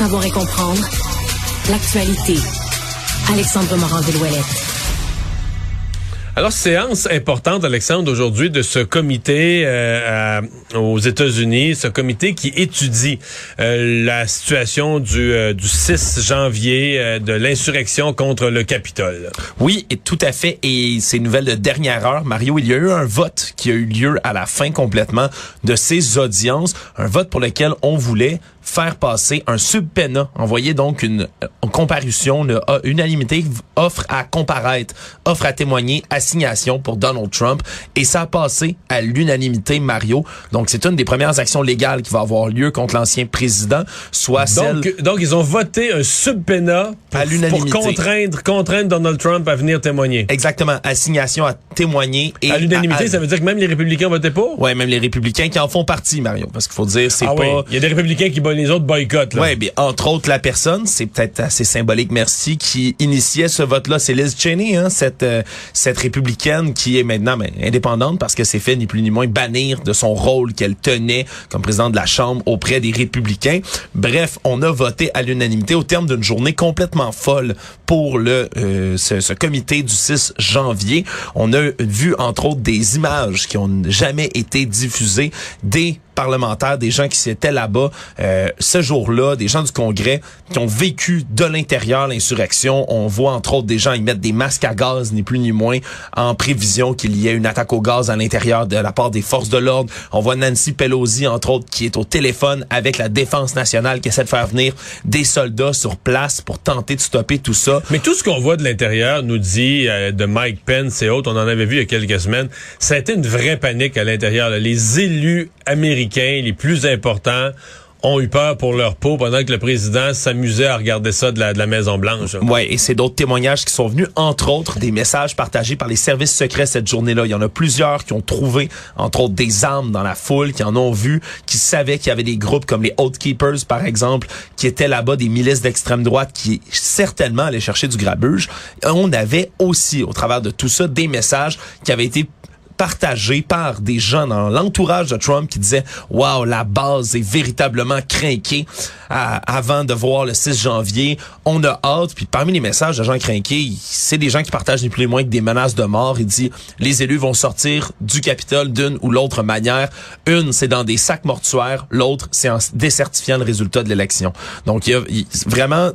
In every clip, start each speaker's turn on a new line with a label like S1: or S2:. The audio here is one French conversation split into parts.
S1: savoir et comprendre l'actualité. Alexandre Morand-Villouellette.
S2: Alors, séance importante, Alexandre, aujourd'hui de ce comité euh, aux États-Unis, ce comité qui étudie euh, la situation du, euh, du 6 janvier de l'insurrection contre le Capitole.
S3: Oui, et tout à fait. Et c'est une nouvelle de dernière heure. Mario, il y a eu un vote qui a eu lieu à la fin complètement de ces audiences, un vote pour lequel on voulait faire passer un subpoena, envoyer donc une, une comparution, une unanimité, offre à comparaître, offre à témoigner, assignation pour Donald Trump. Et ça a passé à l'unanimité, Mario. Donc, c'est une des premières actions légales qui va avoir lieu contre l'ancien président, soit
S2: donc,
S3: celle...
S2: Donc, ils ont voté un subpoena pour, pour contraindre, contraindre Donald Trump à venir témoigner.
S3: Exactement. Assignation à témoigner.
S2: Et à l'unanimité, ça veut dire que même les républicains votaient pour?
S3: Ouais, même les républicains qui en font partie, Mario. Parce qu'il faut dire, c'est ah pas... Oui.
S2: Il y a des républicains qui les autres.
S3: Oui, bien, entre autres, la personne, c'est peut-être assez symbolique, merci, qui initiait ce vote-là, c'est Liz Cheney, hein, cette, euh, cette républicaine qui est maintenant ben, indépendante parce que c'est fait ni plus ni moins bannir de son rôle qu'elle tenait comme présidente de la Chambre auprès des républicains. Bref, on a voté à l'unanimité au terme d'une journée complètement folle pour le euh, ce, ce, comité du 6 janvier. On a vu, entre autres, des images qui ont jamais été diffusées des parlementaires, des gens qui étaient là-bas euh, ce jour-là, des gens du Congrès qui ont vécu de l'intérieur l'insurrection. On voit entre autres des gens y mettre des masques à gaz, ni plus ni moins, en prévision qu'il y ait une attaque au gaz à l'intérieur de la part des forces de l'ordre. On voit Nancy Pelosi, entre autres, qui est au téléphone avec la défense nationale, qui essaie de faire venir des soldats sur place pour tenter de stopper tout ça.
S2: Mais tout ce qu'on voit de l'intérieur nous dit euh, de Mike Pence et autres, on en avait vu il y a quelques semaines, ça a été une vraie panique à l'intérieur. Les élus américains les plus importants ont eu peur pour leur peau pendant que le président s'amusait à regarder ça de la, de la Maison Blanche.
S3: Ouais, et c'est d'autres témoignages qui sont venus, entre autres, des messages partagés par les services secrets cette journée-là. Il y en a plusieurs qui ont trouvé, entre autres, des armes dans la foule, qui en ont vu, qui savaient qu'il y avait des groupes comme les Oath Keepers, par exemple, qui étaient là-bas, des milices d'extrême droite qui certainement allaient chercher du grabuge. On avait aussi, au travers de tout ça, des messages qui avaient été partagé par des gens dans l'entourage de Trump qui disaient waouh la base est véritablement craquée avant de voir le 6 janvier on a hâte. Puis parmi les messages de gens craqués c'est des gens qui partagent ni plus ni moins que des menaces de mort. Il dit les élus vont sortir du Capitole d'une ou l'autre manière. Une c'est dans des sacs mortuaires. L'autre c'est en décertifiant le résultat de l'élection. Donc il y a vraiment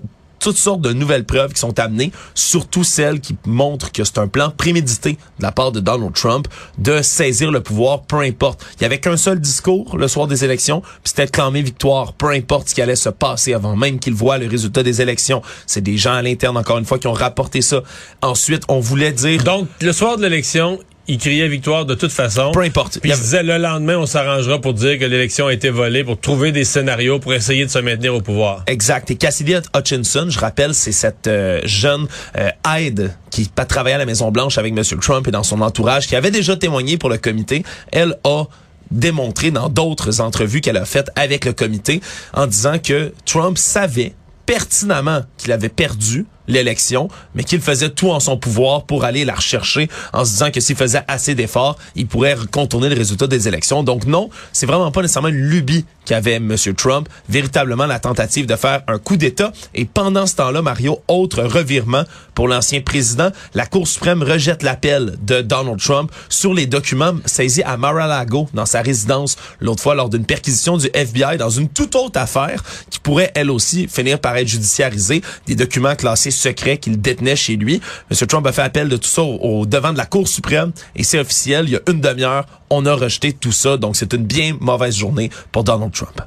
S3: toutes sortes de nouvelles preuves qui sont amenées, surtout celles qui montrent que c'est un plan prémédité de la part de Donald Trump de saisir le pouvoir, peu importe. Il y avait qu'un seul discours le soir des élections, puis c'était clamer victoire, peu importe ce qui allait se passer avant même qu'il voit le résultat des élections. C'est des gens à l'interne, encore une fois, qui ont rapporté ça. Ensuite, on voulait dire...
S2: Donc, le soir de l'élection, il criait victoire de toute façon.
S3: Peu importe.
S2: Puis il disait le lendemain, on s'arrangera pour dire que l'élection a été volée, pour trouver des scénarios pour essayer de se maintenir au pouvoir.
S3: Exact. Et Cassidy Hutchinson, je rappelle, c'est cette euh, jeune euh, aide qui travaillait à la Maison Blanche avec M. Trump et dans son entourage, qui avait déjà témoigné pour le comité. Elle a démontré dans d'autres entrevues qu'elle a faites avec le comité en disant que Trump savait pertinemment qu'il avait perdu l'élection, mais qu'il faisait tout en son pouvoir pour aller la rechercher en se disant que s'il faisait assez d'efforts, il pourrait contourner le résultat des élections. Donc non, c'est vraiment pas nécessairement une lubie qu'avait M. Trump, véritablement la tentative de faire un coup d'État. Et pendant ce temps-là, Mario, autre revirement pour l'ancien président, la Cour suprême rejette l'appel de Donald Trump sur les documents saisis à Mar-a-Lago dans sa résidence l'autre fois lors d'une perquisition du FBI dans une toute autre affaire qui pourrait elle aussi finir par être judiciarisée, des documents classés secret qu'il détenait chez lui. M. Trump a fait appel de tout ça au, devant de la Cour suprême et c'est officiel. Il y a une demi-heure, on a rejeté tout ça. Donc c'est une bien mauvaise journée pour Donald Trump.